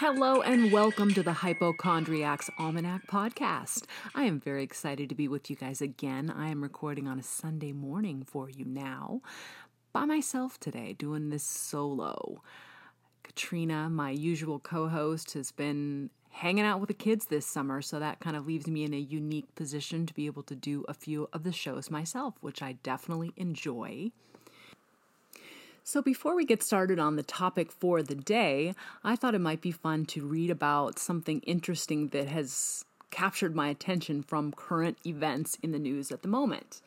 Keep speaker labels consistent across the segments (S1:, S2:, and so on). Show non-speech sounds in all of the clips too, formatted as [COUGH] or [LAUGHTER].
S1: Hello and welcome to the Hypochondriacs Almanac podcast. I am very excited to be with you guys again. I am recording on a Sunday morning for you now by myself today, doing this solo. Katrina, my usual co host, has been hanging out with the kids this summer, so that kind of leaves me in a unique position to be able to do a few of the shows myself, which I definitely enjoy. So, before we get started on the topic for the day, I thought it might be fun to read about something interesting that has captured my attention from current events in the news at the moment.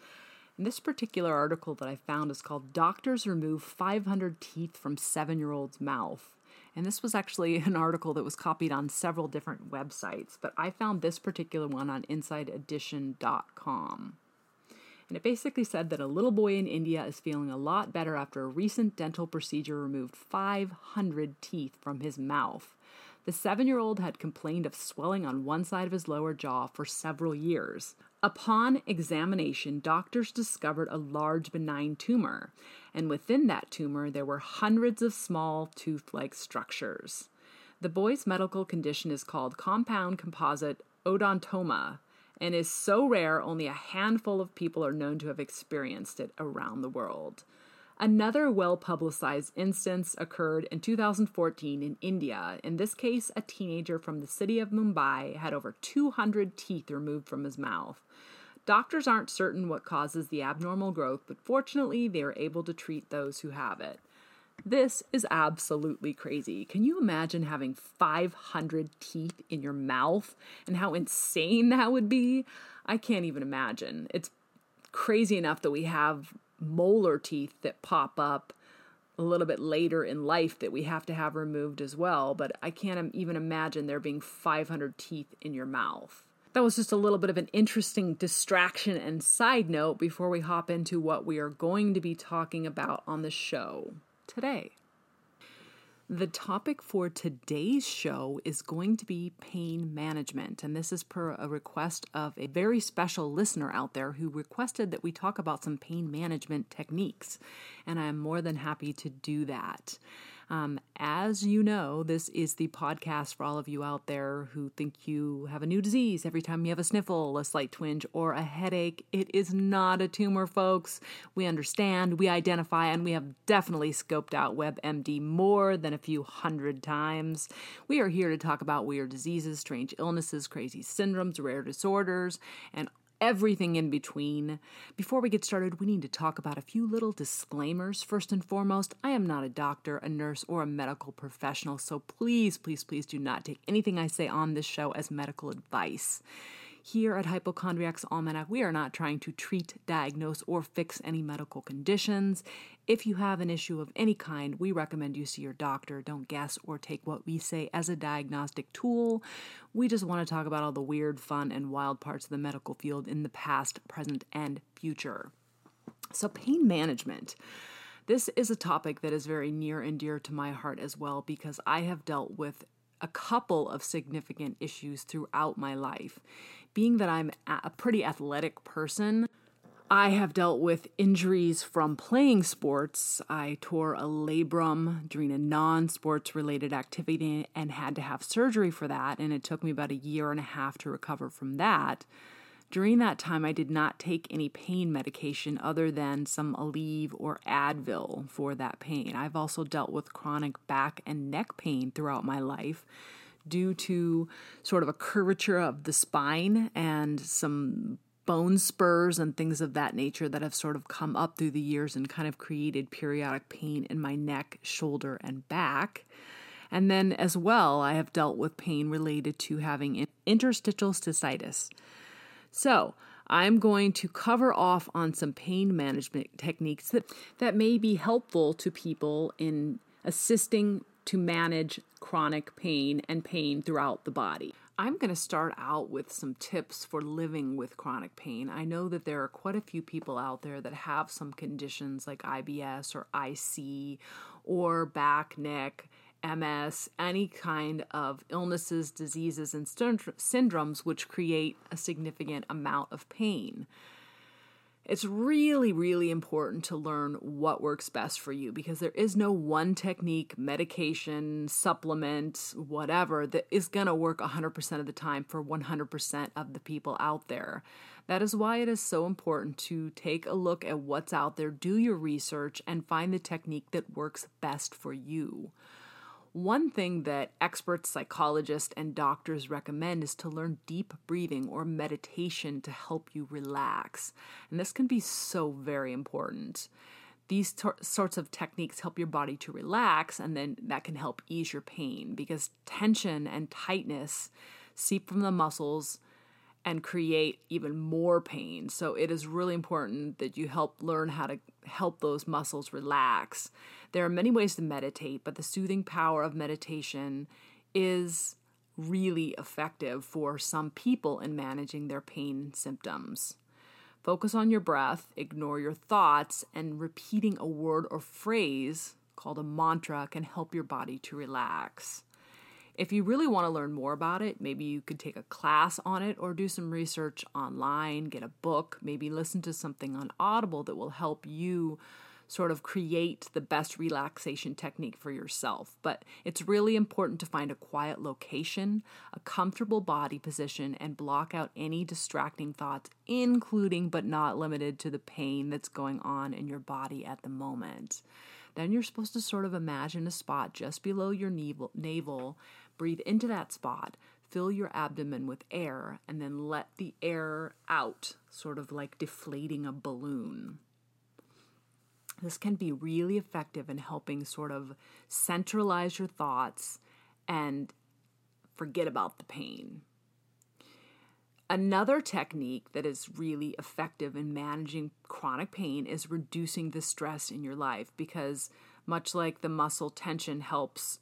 S1: And this particular article that I found is called Doctors Remove 500 Teeth from Seven Year Old's Mouth. And this was actually [LAUGHS] an article that was copied on several different websites, but I found this particular one on InsideEdition.com. And it basically said that a little boy in India is feeling a lot better after a recent dental procedure removed 500 teeth from his mouth. The seven year old had complained of swelling on one side of his lower jaw for several years. Upon examination, doctors discovered a large benign tumor, and within that tumor, there were hundreds of small tooth like structures. The boy's medical condition is called compound composite odontoma, and is so rare only a handful of people are known to have experienced it around the world. Another well publicized instance occurred in 2014 in India. In this case, a teenager from the city of Mumbai had over 200 teeth removed from his mouth. Doctors aren't certain what causes the abnormal growth, but fortunately, they are able to treat those who have it. This is absolutely crazy. Can you imagine having 500 teeth in your mouth and how insane that would be? I can't even imagine. It's crazy enough that we have molar teeth that pop up a little bit later in life that we have to have removed as well, but I can't even imagine there being 500 teeth in your mouth. That was just a little bit of an interesting distraction and side note before we hop into what we are going to be talking about on the show today. The topic for today's show is going to be pain management, and this is per a request of a very special listener out there who requested that we talk about some pain management techniques, and I am more than happy to do that. Um, as you know, this is the podcast for all of you out there who think you have a new disease every time you have a sniffle, a slight twinge, or a headache. It is not a tumor, folks. We understand, we identify, and we have definitely scoped out WebMD more than a few hundred times. We are here to talk about weird diseases, strange illnesses, crazy syndromes, rare disorders, and everything in between. Before we get started, we need to talk about a few little disclaimers. First and foremost, I am not a doctor, a nurse, or a medical professional, so please, please, please do not take anything I say on this show as medical advice. Here at Hypochondriacs Almanac, we are not trying to treat, diagnose, or fix any medical conditions. If you have an issue of any kind, we recommend you see your doctor. Don't guess or take what we say as a diagnostic tool. We just want to talk about all the weird, fun, and wild parts of the medical field in the past, present, and future. So, pain management. This is a topic that is very near and dear to my heart as well because I have dealt with a couple of significant issues throughout my life. Being that I'm a pretty athletic person, I have dealt with injuries from playing sports. I tore a labrum during a non sports related activity and had to have surgery for that, and it took me about a year and a half to recover from that. During that time, I did not take any pain medication other than some Aleve or Advil for that pain. I've also dealt with chronic back and neck pain throughout my life due to sort of a curvature of the spine and some bone spurs and things of that nature that have sort of come up through the years and kind of created periodic pain in my neck, shoulder, and back. And then, as well, I have dealt with pain related to having interstitial cystitis. So, I'm going to cover off on some pain management techniques that, that may be helpful to people in assisting to manage chronic pain and pain throughout the body. I'm going to start out with some tips for living with chronic pain. I know that there are quite a few people out there that have some conditions like IBS or IC or back, neck, MS, any kind of illnesses, diseases, and syndromes which create a significant amount of pain. It's really, really important to learn what works best for you because there is no one technique, medication, supplement, whatever, that is going to work 100% of the time for 100% of the people out there. That is why it is so important to take a look at what's out there, do your research, and find the technique that works best for you. One thing that experts, psychologists, and doctors recommend is to learn deep breathing or meditation to help you relax. And this can be so very important. These tor- sorts of techniques help your body to relax, and then that can help ease your pain because tension and tightness seep from the muscles and create even more pain. So it is really important that you help learn how to help those muscles relax. There are many ways to meditate, but the soothing power of meditation is really effective for some people in managing their pain symptoms. Focus on your breath, ignore your thoughts, and repeating a word or phrase called a mantra can help your body to relax. If you really want to learn more about it, maybe you could take a class on it or do some research online, get a book, maybe listen to something on Audible that will help you sort of create the best relaxation technique for yourself. But it's really important to find a quiet location, a comfortable body position, and block out any distracting thoughts, including but not limited to the pain that's going on in your body at the moment. Then you're supposed to sort of imagine a spot just below your navel, navel Breathe into that spot, fill your abdomen with air, and then let the air out, sort of like deflating a balloon. This can be really effective in helping sort of centralize your thoughts and forget about the pain. Another technique that is really effective in managing chronic pain is reducing the stress in your life because, much like the muscle tension helps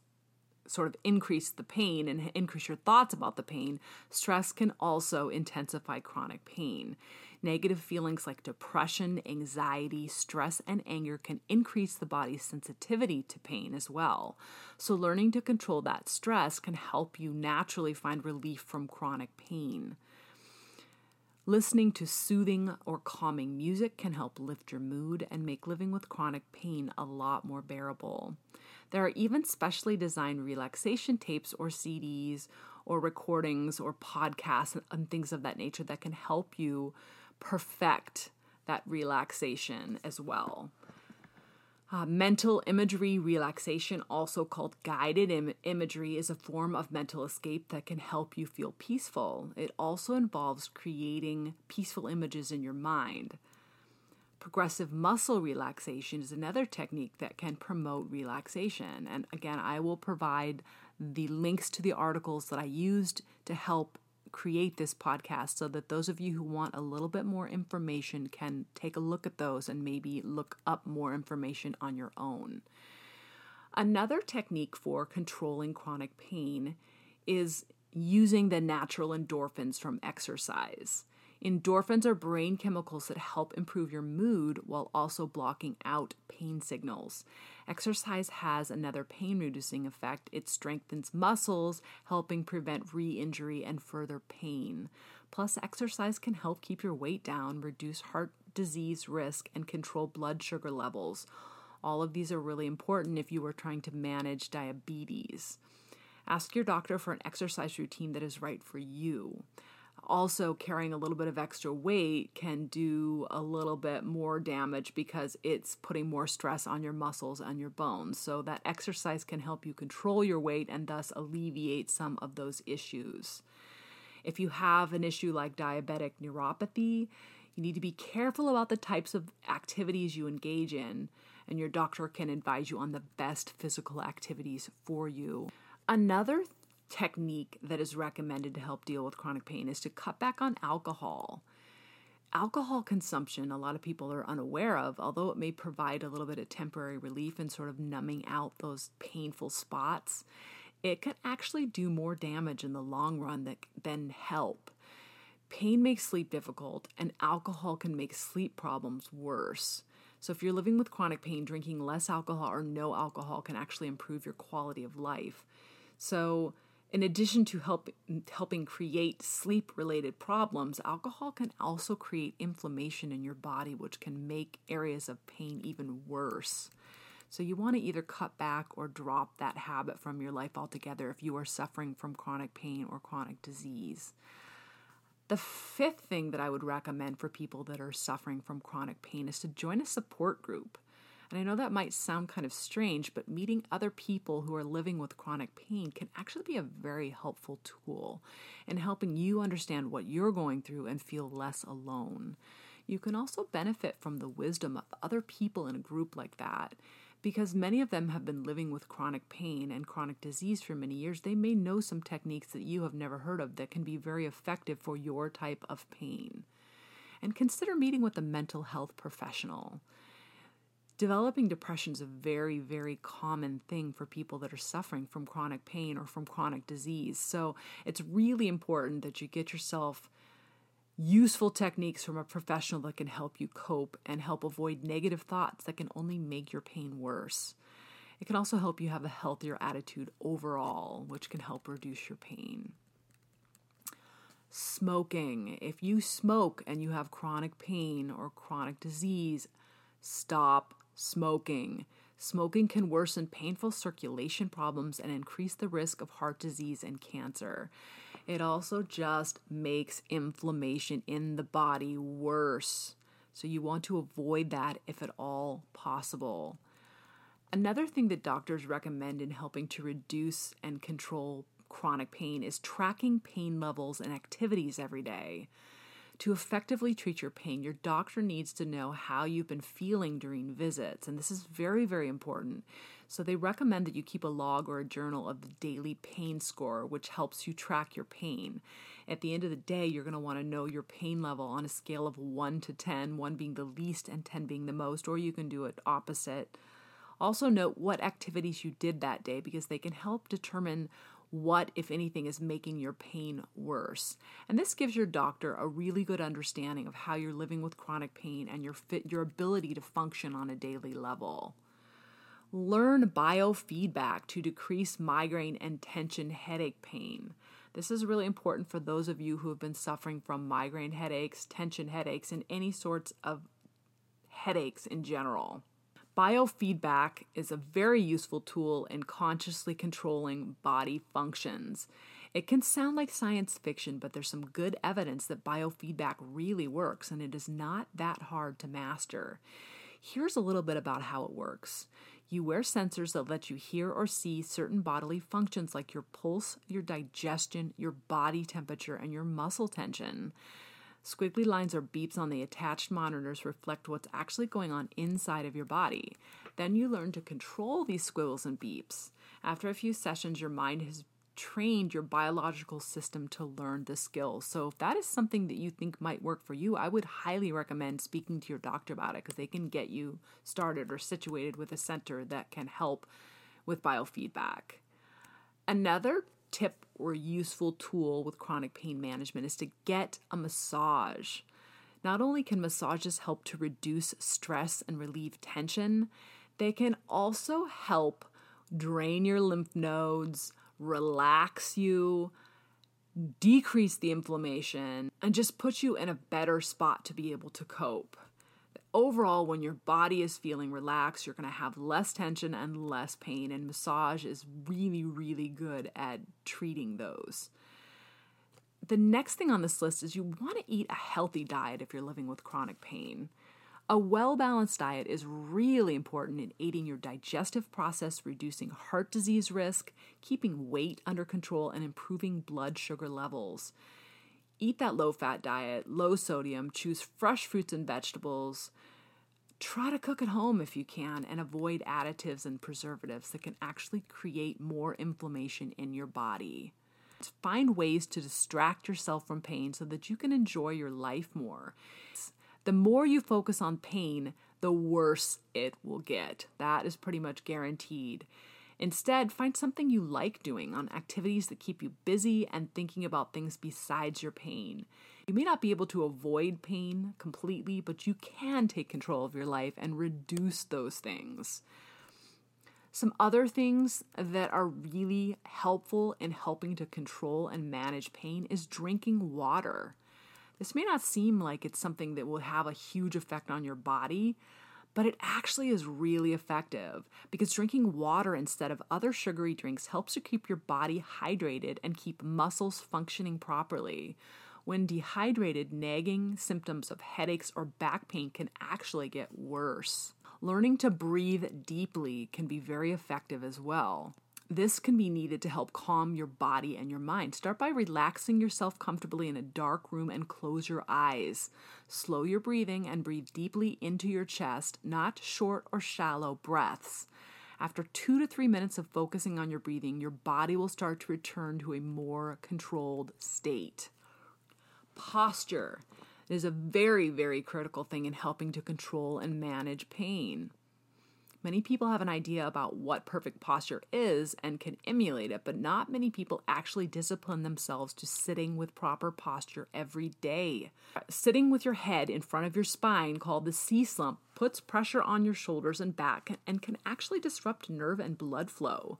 S1: sort of increase the pain and increase your thoughts about the pain, stress can also intensify chronic pain. Negative feelings like depression, anxiety, stress, and anger can increase the body's sensitivity to pain as well. So, learning to control that stress can help you naturally find relief from chronic pain. Listening to soothing or calming music can help lift your mood and make living with chronic pain a lot more bearable. There are even specially designed relaxation tapes or CDs or recordings or podcasts and things of that nature that can help you perfect that relaxation as well. Uh, mental imagery relaxation, also called guided Im- imagery, is a form of mental escape that can help you feel peaceful. It also involves creating peaceful images in your mind. Progressive muscle relaxation is another technique that can promote relaxation. And again, I will provide the links to the articles that I used to help create this podcast so that those of you who want a little bit more information can take a look at those and maybe look up more information on your own. Another technique for controlling chronic pain is using the natural endorphins from exercise. Endorphins are brain chemicals that help improve your mood while also blocking out pain signals. Exercise has another pain reducing effect. It strengthens muscles, helping prevent re injury and further pain. Plus, exercise can help keep your weight down, reduce heart disease risk, and control blood sugar levels. All of these are really important if you are trying to manage diabetes. Ask your doctor for an exercise routine that is right for you also carrying a little bit of extra weight can do a little bit more damage because it's putting more stress on your muscles and your bones. So, that exercise can help you control your weight and thus alleviate some of those issues. If you have an issue like diabetic neuropathy, you need to be careful about the types of activities you engage in, and your doctor can advise you on the best physical activities for you. Another technique that is recommended to help deal with chronic pain is to cut back on alcohol. Alcohol consumption, a lot of people are unaware of, although it may provide a little bit of temporary relief and sort of numbing out those painful spots, it can actually do more damage in the long run than help. Pain makes sleep difficult, and alcohol can make sleep problems worse. So, if you're living with chronic pain, drinking less alcohol or no alcohol can actually improve your quality of life. So, In addition to help, helping create sleep related problems, alcohol can also create inflammation in your body, which can make areas of pain even worse. So, you want to either cut back or drop that habit from your life altogether if you are suffering from chronic pain or chronic disease. The fifth thing that I would recommend for people that are suffering from chronic pain is to join a support group. And I know that might sound kind of strange, but meeting other people who are living with chronic pain can actually be a very helpful tool in helping you understand what you're going through and feel less alone. You can also benefit from the wisdom of other people in a group like that because many of them have been living with chronic pain and chronic disease for many years, they may know some techniques that you have never heard of that can be very effective for your type of pain. And consider meeting with a mental health professional. Developing depression is a very, very common thing for people that are suffering from chronic pain or from chronic disease. So it's really important that you get yourself useful techniques from a professional that can help you cope and help avoid negative thoughts that can only make your pain worse. It can also help you have a healthier attitude overall, which can help reduce your pain. Smoking. If you smoke and you have chronic pain or chronic disease, stop smoking. Smoking can worsen painful circulation problems and increase the risk of heart disease and cancer. It also just makes inflammation in the body worse. So you want to avoid that if at all possible. Another thing that doctors recommend in helping to reduce and control chronic pain is tracking pain levels and activities every day. To effectively treat your pain, your doctor needs to know how you've been feeling during visits, and this is very, very important. So, they recommend that you keep a log or a journal of the daily pain score, which helps you track your pain. At the end of the day, you're going to want to know your pain level on a scale of 1 to 10, 1 being the least and 10 being the most, or you can do it opposite. Also, note what activities you did that day because they can help determine what, if anything, is making your pain worse. And this gives your doctor a really good understanding of how you're living with chronic pain and your fit, your ability to function on a daily level. Learn biofeedback to decrease migraine and tension headache pain. This is really important for those of you who have been suffering from migraine headaches, tension headaches, and any sorts of headaches in general. Biofeedback is a very useful tool in consciously controlling body functions. It can sound like science fiction, but there's some good evidence that biofeedback really works and it is not that hard to master. Here's a little bit about how it works. You wear sensors that let you hear or see certain bodily functions like your pulse, your digestion, your body temperature, and your muscle tension. Squiggly lines or beeps on the attached monitors reflect what's actually going on inside of your body. Then you learn to control these squiggles and beeps. After a few sessions, your mind has trained your biological system to learn the skills. So, if that is something that you think might work for you, I would highly recommend speaking to your doctor about it because they can get you started or situated with a center that can help with biofeedback. Another tip or useful tool with chronic pain management is to get a massage. Not only can massages help to reduce stress and relieve tension, they can also help drain your lymph nodes, relax you, decrease the inflammation, and just put you in a better spot to be able to cope overall, when your body is feeling relaxed, you're going to have less tension and less pain. And massage is really, really good at treating those. The next thing on this list is you want to eat a healthy diet if you're living with chronic pain. A well balanced diet is really important in aiding your digestive process, reducing heart disease risk, keeping weight under control, and improving blood sugar levels. Eat that low fat diet, low sodium, choose fresh fruits and vegetables. Try to cook at home if you can and avoid additives and preservatives that can actually create more inflammation in your body. Find ways to distract yourself from pain so that you can enjoy your life more. The more you focus on pain, the worse it will get. That is pretty much guaranteed. Instead, find something you like doing on activities that keep you busy and thinking about things besides your pain. You may not be able to avoid pain completely, but you can take control of your life and reduce those things. Some other things that are really helpful in helping to control and manage pain is drinking water. This may not seem like it's something that will have a huge effect on your body, but it actually is really effective because drinking water instead of other sugary drinks helps you keep your body hydrated and keep muscles functioning properly. When dehydrated, nagging symptoms of headaches or back pain can actually get worse. Learning to breathe deeply can be very effective as well. This can be needed to help calm your body and your mind. Start by relaxing yourself comfortably in a dark room and close your eyes. Slow your breathing and breathe deeply into your chest, not short or shallow breaths. After two to three minutes of focusing on your breathing, your body will start to return to a more controlled state. Posture is a very, very critical thing in helping to control and manage pain. Many people have an idea about what perfect posture is and can emulate it, but not many people actually discipline themselves to sitting with proper posture every day. Sitting with your head in front of your spine, called the C slump, puts pressure on your shoulders and back and can actually disrupt nerve and blood flow.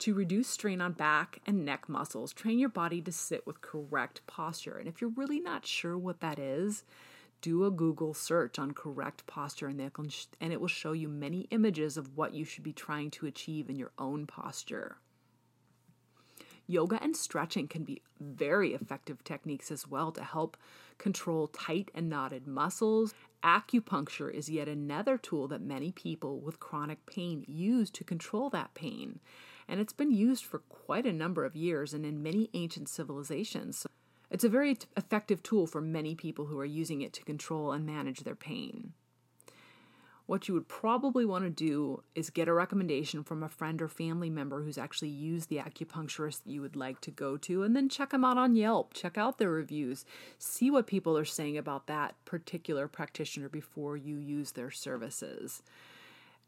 S1: To reduce strain on back and neck muscles, train your body to sit with correct posture. And if you're really not sure what that is, do a Google search on correct posture and, and it will show you many images of what you should be trying to achieve in your own posture. Yoga and stretching can be very effective techniques as well to help control tight and knotted muscles. Acupuncture is yet another tool that many people with chronic pain use to control that pain and it's been used for quite a number of years and in many ancient civilizations. It's a very t- effective tool for many people who are using it to control and manage their pain. What you would probably want to do is get a recommendation from a friend or family member who's actually used the acupuncturist that you would like to go to, and then check them out on Yelp. Check out their reviews. See what people are saying about that particular practitioner before you use their services.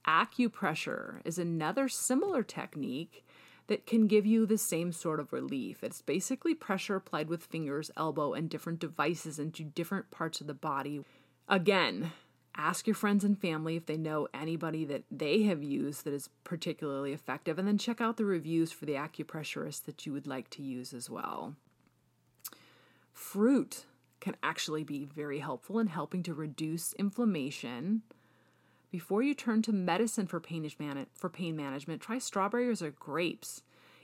S1: Acupressure is another similar technique that can give you the same sort of relief. It's basically pressure applied with fingers, elbow, and different devices into different parts of the body. Again, ask your friends and family if they know anybody that they have used that is particularly effective, and then check out the reviews for the acupressurist that you would like to use as well. Fruit can actually be very helpful in helping to reduce inflammation before you turn to medicine for pain, for pain management, try strawberries or grapes.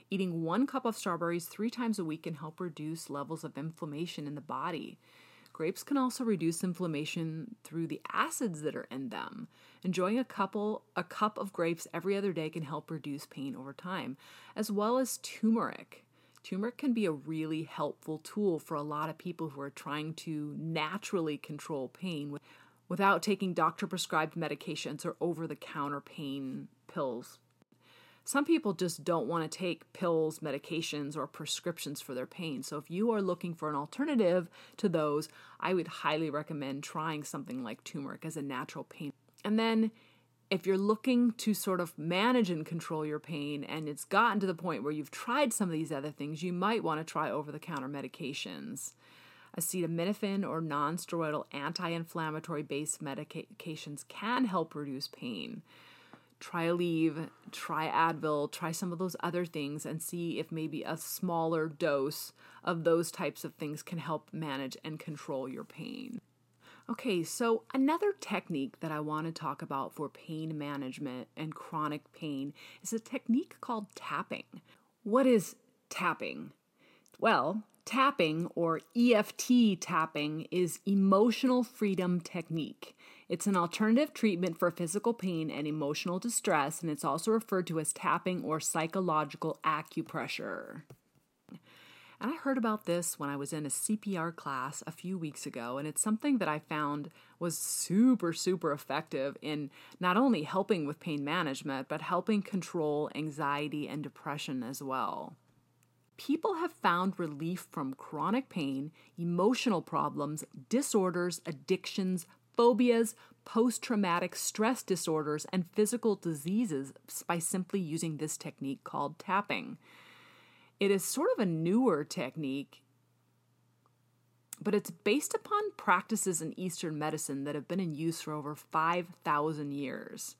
S1: Eating one cup of strawberries three times a week can help reduce levels of inflammation in the body. Grapes can also reduce inflammation through the acids that are in them. Enjoying a couple a cup of grapes every other day can help reduce pain over time, as well as turmeric. Turmeric can be a really helpful tool for a lot of people who are trying to naturally control pain without taking doctor prescribed medications or over the counter pain pills. Some people just don't want to take pills, medications, or prescriptions for their pain. So, if you are looking for an alternative to those, I would highly recommend trying something like turmeric as a natural pain. And then, if you're looking to sort of manage and control your pain and it's gotten to the point where you've tried some of these other things, you might want to try over the counter medications. Acetaminophen or nonsteroidal anti inflammatory based medications can help reduce pain. Try Aleve, try Advil, try some of those other things and see if maybe a smaller dose of those types of things can help manage and control your pain. Okay, so another technique that I want to talk about for pain management and chronic pain is a technique called tapping. What is tapping? Well, Tapping, or EFT tapping, is emotional freedom technique. It's an alternative treatment for physical pain and emotional distress, and it's also referred to as tapping or psychological acupressure. And I heard about this when I was in a CPR class a few weeks ago, and it's something that I found was super, super effective in not only helping with pain management, but helping control anxiety and depression as well people have found relief from chronic pain, emotional problems, disorders, addictions, phobias, post traumatic stress disorders, and physical diseases by simply using this technique called tapping. It is sort of a newer technique, but it's based upon practices in Eastern medicine that have been in use for over 5,000 years.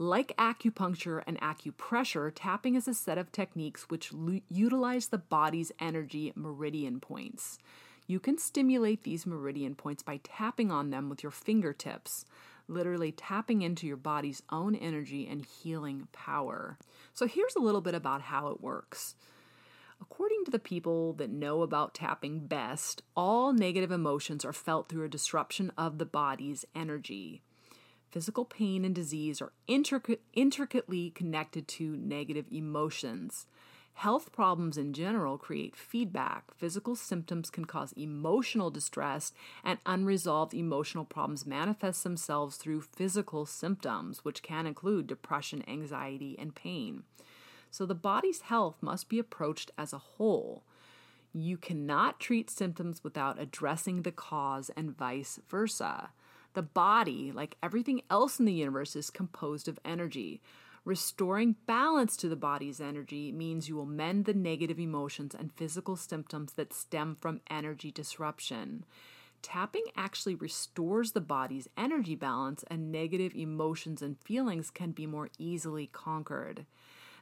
S1: Like acupuncture and acupressure, tapping is a set of techniques which l- utilize the body's energy meridian points. You can stimulate these meridian points by tapping on them with your fingertips, literally tapping into your body's own energy and healing power. So, here's a little bit about how it works. According to the people that know about tapping best, all negative emotions are felt through a disruption of the body's energy. Physical pain and disease are intricate, intricately connected to negative emotions. Health problems in general create feedback. Physical symptoms can cause emotional distress, and unresolved emotional problems manifest themselves through physical symptoms, which can include depression, anxiety, and pain. So the body's health must be approached as a whole. You cannot treat symptoms without addressing the cause, and vice versa. The body, like everything else in the universe, is composed of energy. Restoring balance to the body's energy means you will mend the negative emotions and physical symptoms that stem from energy disruption. Tapping actually restores the body's energy balance, and negative emotions and feelings can be more easily conquered.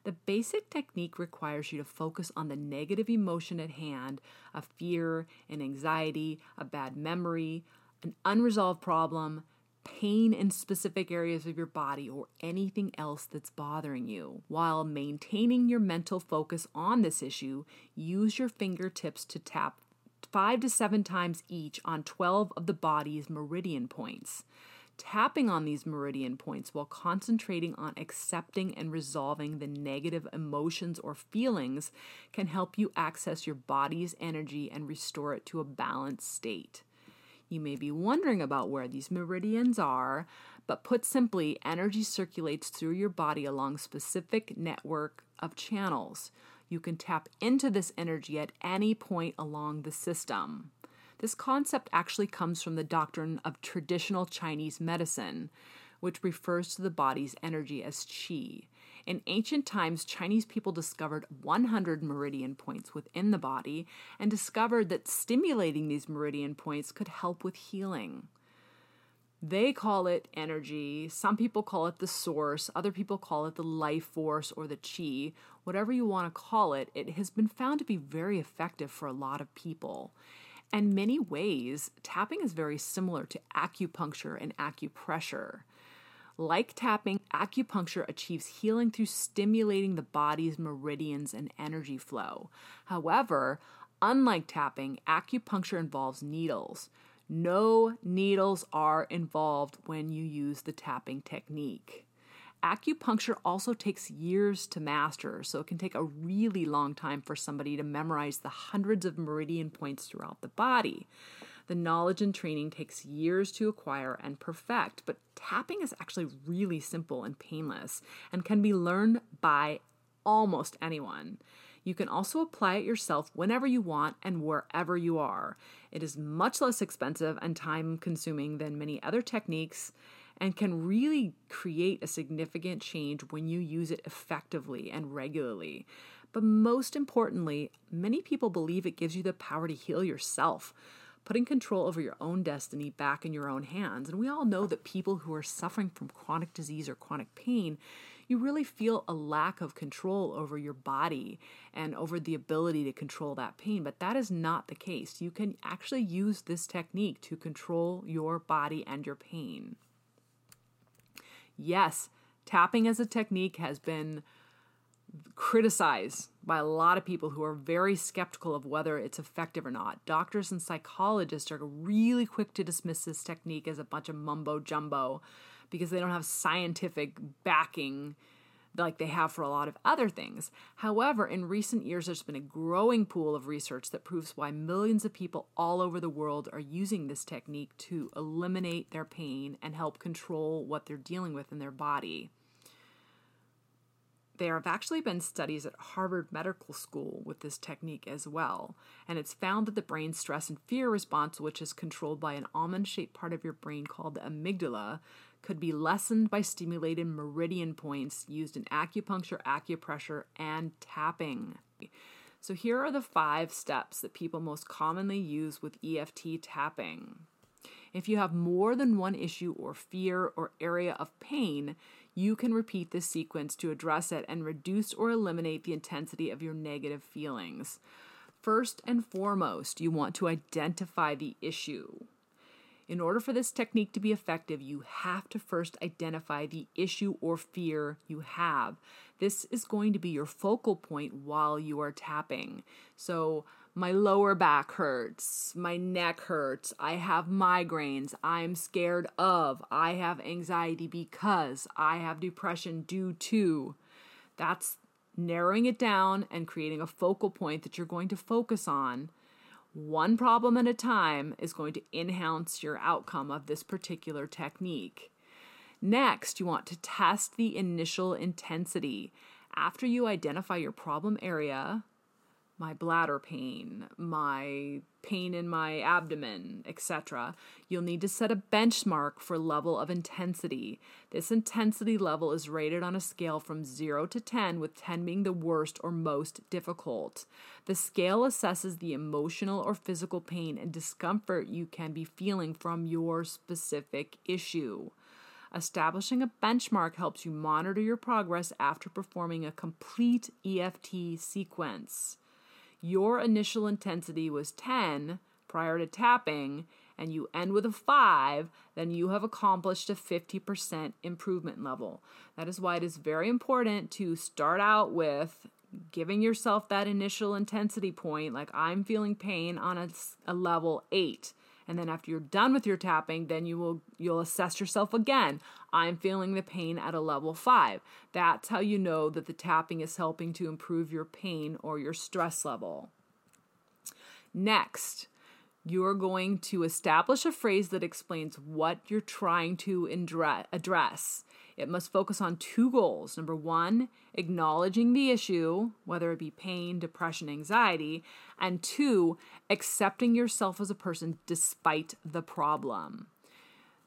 S1: The basic technique requires you to focus on the negative emotion at hand a fear, an anxiety, a bad memory, an unresolved problem, pain in specific areas of your body, or anything else that's bothering you. While maintaining your mental focus on this issue, use your fingertips to tap five to seven times each on 12 of the body's meridian points. Tapping on these meridian points while concentrating on accepting and resolving the negative emotions or feelings can help you access your body's energy and restore it to a balanced state. You may be wondering about where these meridians are, but put simply, energy circulates through your body along specific network of channels. You can tap into this energy at any point along the system. This concept actually comes from the doctrine of traditional Chinese medicine, which refers to the body's energy as qi. In ancient times, Chinese people discovered 100 meridian points within the body and discovered that stimulating these meridian points could help with healing. They call it energy. Some people call it the source. Other people call it the life force or the chi. Whatever you want to call it, it has been found to be very effective for a lot of people. In many ways, tapping is very similar to acupuncture and acupressure. Like tapping, acupuncture achieves healing through stimulating the body's meridians and energy flow. However, unlike tapping, acupuncture involves needles. No needles are involved when you use the tapping technique. Acupuncture also takes years to master, so it can take a really long time for somebody to memorize the hundreds of meridian points throughout the body. The knowledge and training takes years to acquire and perfect, but tapping is actually really simple and painless and can be learned by almost anyone. You can also apply it yourself whenever you want and wherever you are. It is much less expensive and time consuming than many other techniques and can really create a significant change when you use it effectively and regularly. But most importantly, many people believe it gives you the power to heal yourself putting control over your own destiny back in your own hands. And we all know that people who are suffering from chronic disease or chronic pain, you really feel a lack of control over your body and over the ability to control that pain. But that is not the case. You can actually use this technique to control your body and your pain. Yes, tapping as a technique has been criticized by a lot of people who are very skeptical of whether it's effective or not. Doctors and psychologists are really quick to dismiss this technique as a bunch of mumbo jumbo because they don't have scientific backing like they have for a lot of other things. However, in recent years, there's been a growing pool of research that proves why millions of people all over the world are using this technique to eliminate their pain and help control what they're dealing with in their body there have actually been studies at Harvard Medical School with this technique as well, and it's found that the brain's stress and fear response, which is controlled by an almond shaped part of your brain called the amygdala, could be lessened by stimulated meridian points used in acupuncture, acupressure, and tapping. So, here are the five steps that people most commonly use with EFT tapping. If you have more than one issue or fear or area of pain, you can repeat this sequence to address it and reduce or eliminate the intensity of your negative feelings. First and foremost, you want to identify the issue. In order for this technique to be effective, you have to first identify the issue or fear you have. This is going to be your focal point while you are tapping. So, my lower back hurts, my neck hurts, I have migraines, I'm scared of, I have anxiety because, I have depression due to. That's narrowing it down and creating a focal point that you're going to focus on one problem at a time is going to enhance your outcome of this particular technique. Next, you want to test the initial intensity. After you identify your problem area, my bladder pain, my pain in my abdomen, etc. You'll need to set a benchmark for level of intensity. This intensity level is rated on a scale from 0 to 10, with 10 being the worst or most difficult. The scale assesses the emotional or physical pain and discomfort you can be feeling from your specific issue. Establishing a benchmark helps you monitor your progress after performing a complete EFT sequence your initial intensity was 10 prior to tapping and you end with a 5, then you have accomplished a 50% improvement level. That is why it is very important to start out with giving yourself that initial intensity point, like I'm feeling pain on a, a level 8 and then after you're done with your tapping then you will you'll assess yourself again. I'm feeling the pain at a level 5 that's how you know that the tapping is helping to improve your pain or your stress level. Next you're going to establish a phrase that explains what you're trying to address it must focus on two goals. Number one, acknowledging the issue, whether it be pain, depression, anxiety, and two, accepting yourself as a person despite the problem.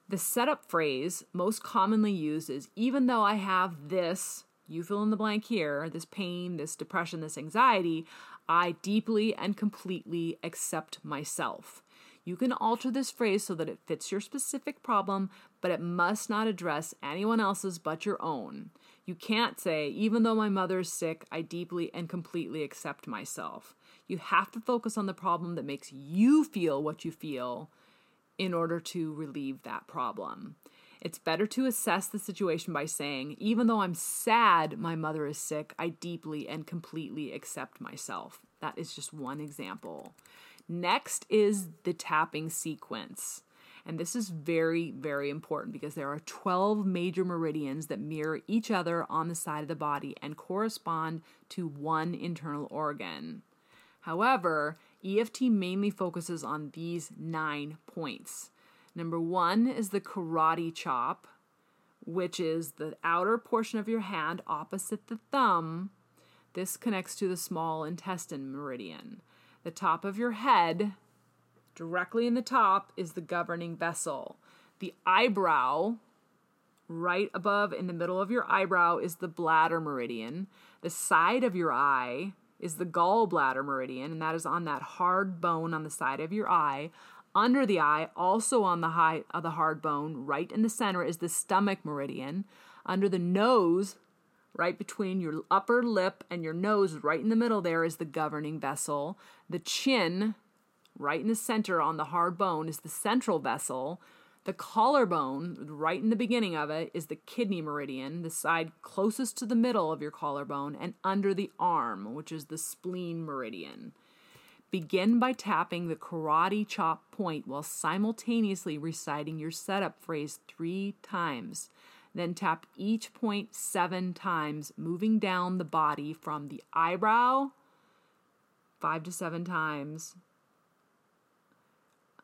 S1: The setup phrase most commonly used is even though I have this, you fill in the blank here, this pain, this depression, this anxiety, I deeply and completely accept myself. You can alter this phrase so that it fits your specific problem, but it must not address anyone else's but your own. You can't say, even though my mother is sick, I deeply and completely accept myself. You have to focus on the problem that makes you feel what you feel in order to relieve that problem. It's better to assess the situation by saying, even though I'm sad my mother is sick, I deeply and completely accept myself. That is just one example. Next is the tapping sequence. And this is very, very important because there are 12 major meridians that mirror each other on the side of the body and correspond to one internal organ. However, EFT mainly focuses on these nine points. Number one is the karate chop, which is the outer portion of your hand opposite the thumb. This connects to the small intestine meridian. The top of your head, directly in the top, is the governing vessel. The eyebrow, right above in the middle of your eyebrow, is the bladder meridian. The side of your eye is the gallbladder meridian, and that is on that hard bone on the side of your eye. Under the eye, also on the high of the hard bone, right in the center, is the stomach meridian. Under the nose, right between your upper lip and your nose, right in the middle there, is the governing vessel. The chin, right in the center on the hard bone, is the central vessel. The collarbone, right in the beginning of it, is the kidney meridian, the side closest to the middle of your collarbone, and under the arm, which is the spleen meridian. Begin by tapping the karate chop point while simultaneously reciting your setup phrase three times. Then tap each point seven times, moving down the body from the eyebrow, five to seven times,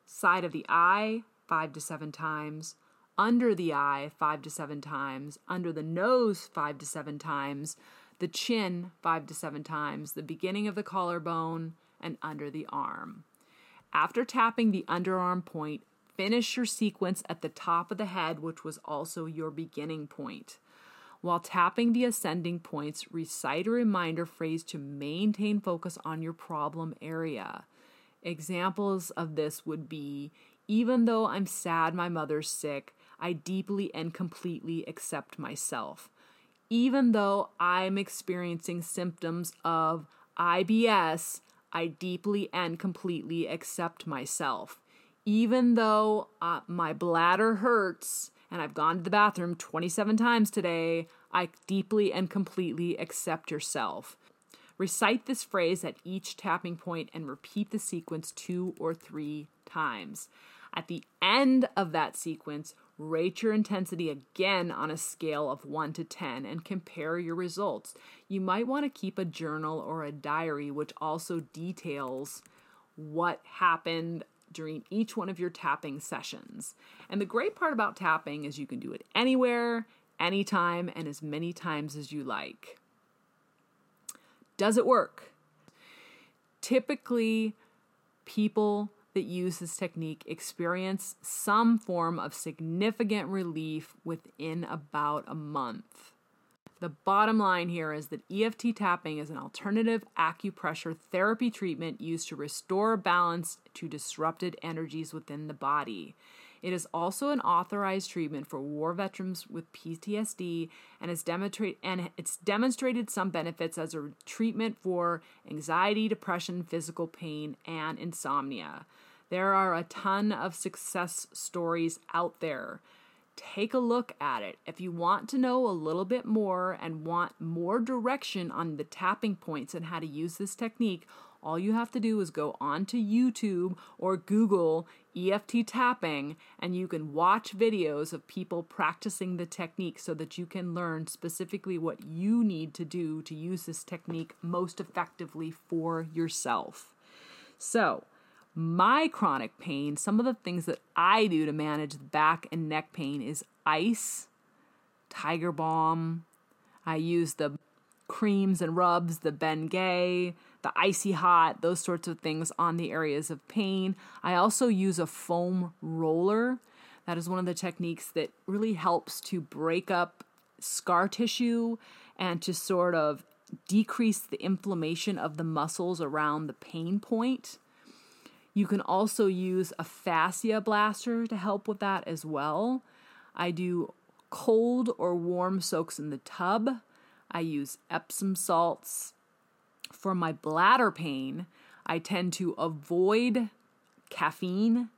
S1: side of the eye, five to seven times, under the eye, five to seven times, under the nose, five to seven times, the chin, five to seven times, the beginning of the collarbone, and under the arm. After tapping the underarm point, Finish your sequence at the top of the head, which was also your beginning point. While tapping the ascending points, recite a reminder phrase to maintain focus on your problem area. Examples of this would be Even though I'm sad my mother's sick, I deeply and completely accept myself. Even though I'm experiencing symptoms of IBS, I deeply and completely accept myself. Even though uh, my bladder hurts and I've gone to the bathroom 27 times today, I deeply and completely accept yourself. Recite this phrase at each tapping point and repeat the sequence two or three times. At the end of that sequence, rate your intensity again on a scale of 1 to 10 and compare your results. You might want to keep a journal or a diary which also details what happened during each one of your tapping sessions. And the great part about tapping is you can do it anywhere, anytime, and as many times as you like. Does it work? Typically, people that use this technique experience some form of significant relief within about a month. The bottom line here is that EFT tapping is an alternative acupressure therapy treatment used to restore balance to disrupted energies within the body. It is also an authorized treatment for war veterans with PTSD and and it's demonstrated some benefits as a treatment for anxiety, depression, physical pain, and insomnia. There are a ton of success stories out there. Take a look at it. If you want to know a little bit more and want more direction on the tapping points and how to use this technique, all you have to do is go onto YouTube or Google EFT tapping and you can watch videos of people practicing the technique so that you can learn specifically what you need to do to use this technique most effectively for yourself. So, my chronic pain, some of the things that I do to manage the back and neck pain is ice, tiger balm. I use the creams and rubs, the Bengay, the icy hot, those sorts of things on the areas of pain. I also use a foam roller. That is one of the techniques that really helps to break up scar tissue and to sort of decrease the inflammation of the muscles around the pain point. You can also use a fascia blaster to help with that as well. I do cold or warm soaks in the tub. I use Epsom salts for my bladder pain, I tend to avoid caffeine,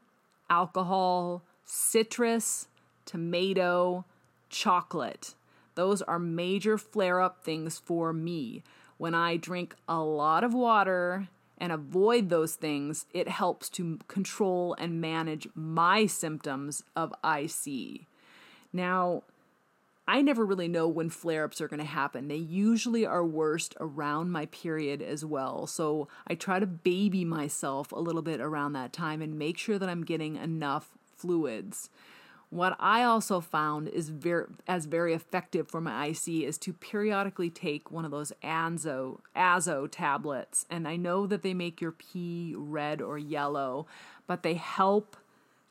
S1: alcohol, citrus, tomato, chocolate. Those are major flare up things for me. When I drink a lot of water and avoid those things, it helps to control and manage my symptoms of IC. Now, I never really know when flare ups are going to happen. They usually are worst around my period as well. So I try to baby myself a little bit around that time and make sure that I'm getting enough fluids. What I also found is very as very effective for my IC is to periodically take one of those Anzo Azo tablets. And I know that they make your pee red or yellow, but they help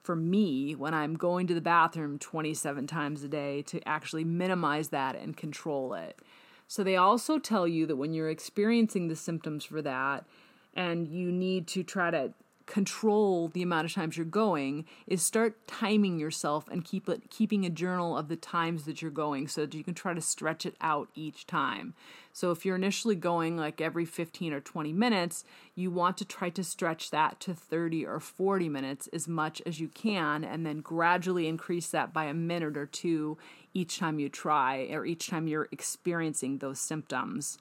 S1: for me when I'm going to the bathroom 27 times a day to actually minimize that and control it. So they also tell you that when you're experiencing the symptoms for that and you need to try to control the amount of times you're going is start timing yourself and keep it keeping a journal of the times that you're going so that you can try to stretch it out each time. So if you're initially going like every 15 or 20 minutes, you want to try to stretch that to 30 or 40 minutes as much as you can and then gradually increase that by a minute or two each time you try or each time you're experiencing those symptoms.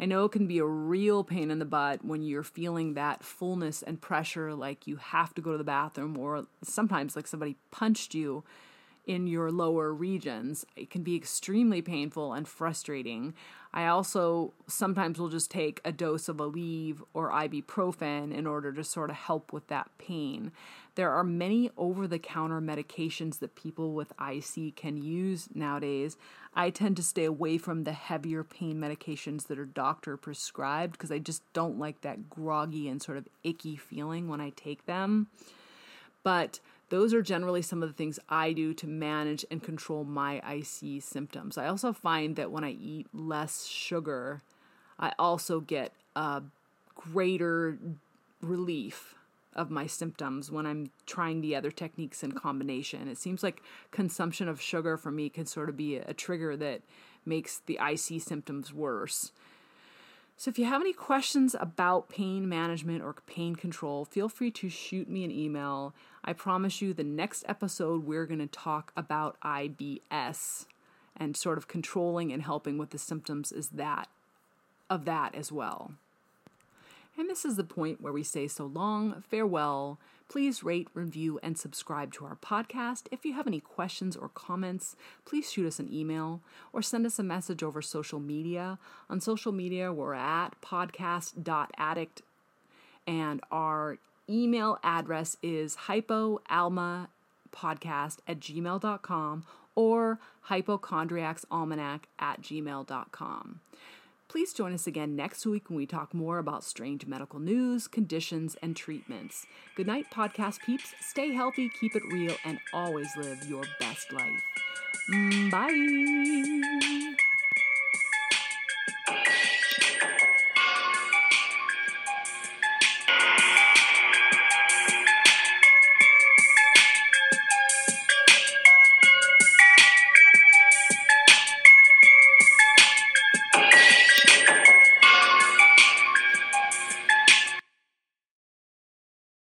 S1: I know it can be a real pain in the butt when you're feeling that fullness and pressure, like you have to go to the bathroom, or sometimes like somebody punched you in your lower regions. It can be extremely painful and frustrating. I also sometimes will just take a dose of Aleve or ibuprofen in order to sort of help with that pain. There are many over the counter medications that people with IC can use nowadays. I tend to stay away from the heavier pain medications that are doctor prescribed because I just don't like that groggy and sort of icky feeling when I take them. But those are generally some of the things I do to manage and control my IC symptoms. I also find that when I eat less sugar, I also get a greater relief of my symptoms when I'm trying the other techniques in combination. It seems like consumption of sugar for me can sort of be a trigger that makes the IC symptoms worse. So, if you have any questions about pain management or pain control, feel free to shoot me an email. I promise you, the next episode, we're going to talk about IBS and sort of controlling and helping with the symptoms is that of that as well. And this is the point where we say so long, farewell. Please rate, review, and subscribe to our podcast. If you have any questions or comments, please shoot us an email or send us a message over social media. On social media, we're at podcast.addict, and our email address is hypoalmapodcast at gmail.com or hypochondriacsalmanac at gmail.com. Please join us again next week when we talk more about strange medical news, conditions, and treatments. Good night, podcast peeps. Stay healthy, keep it real, and always live your best life. Mm, bye.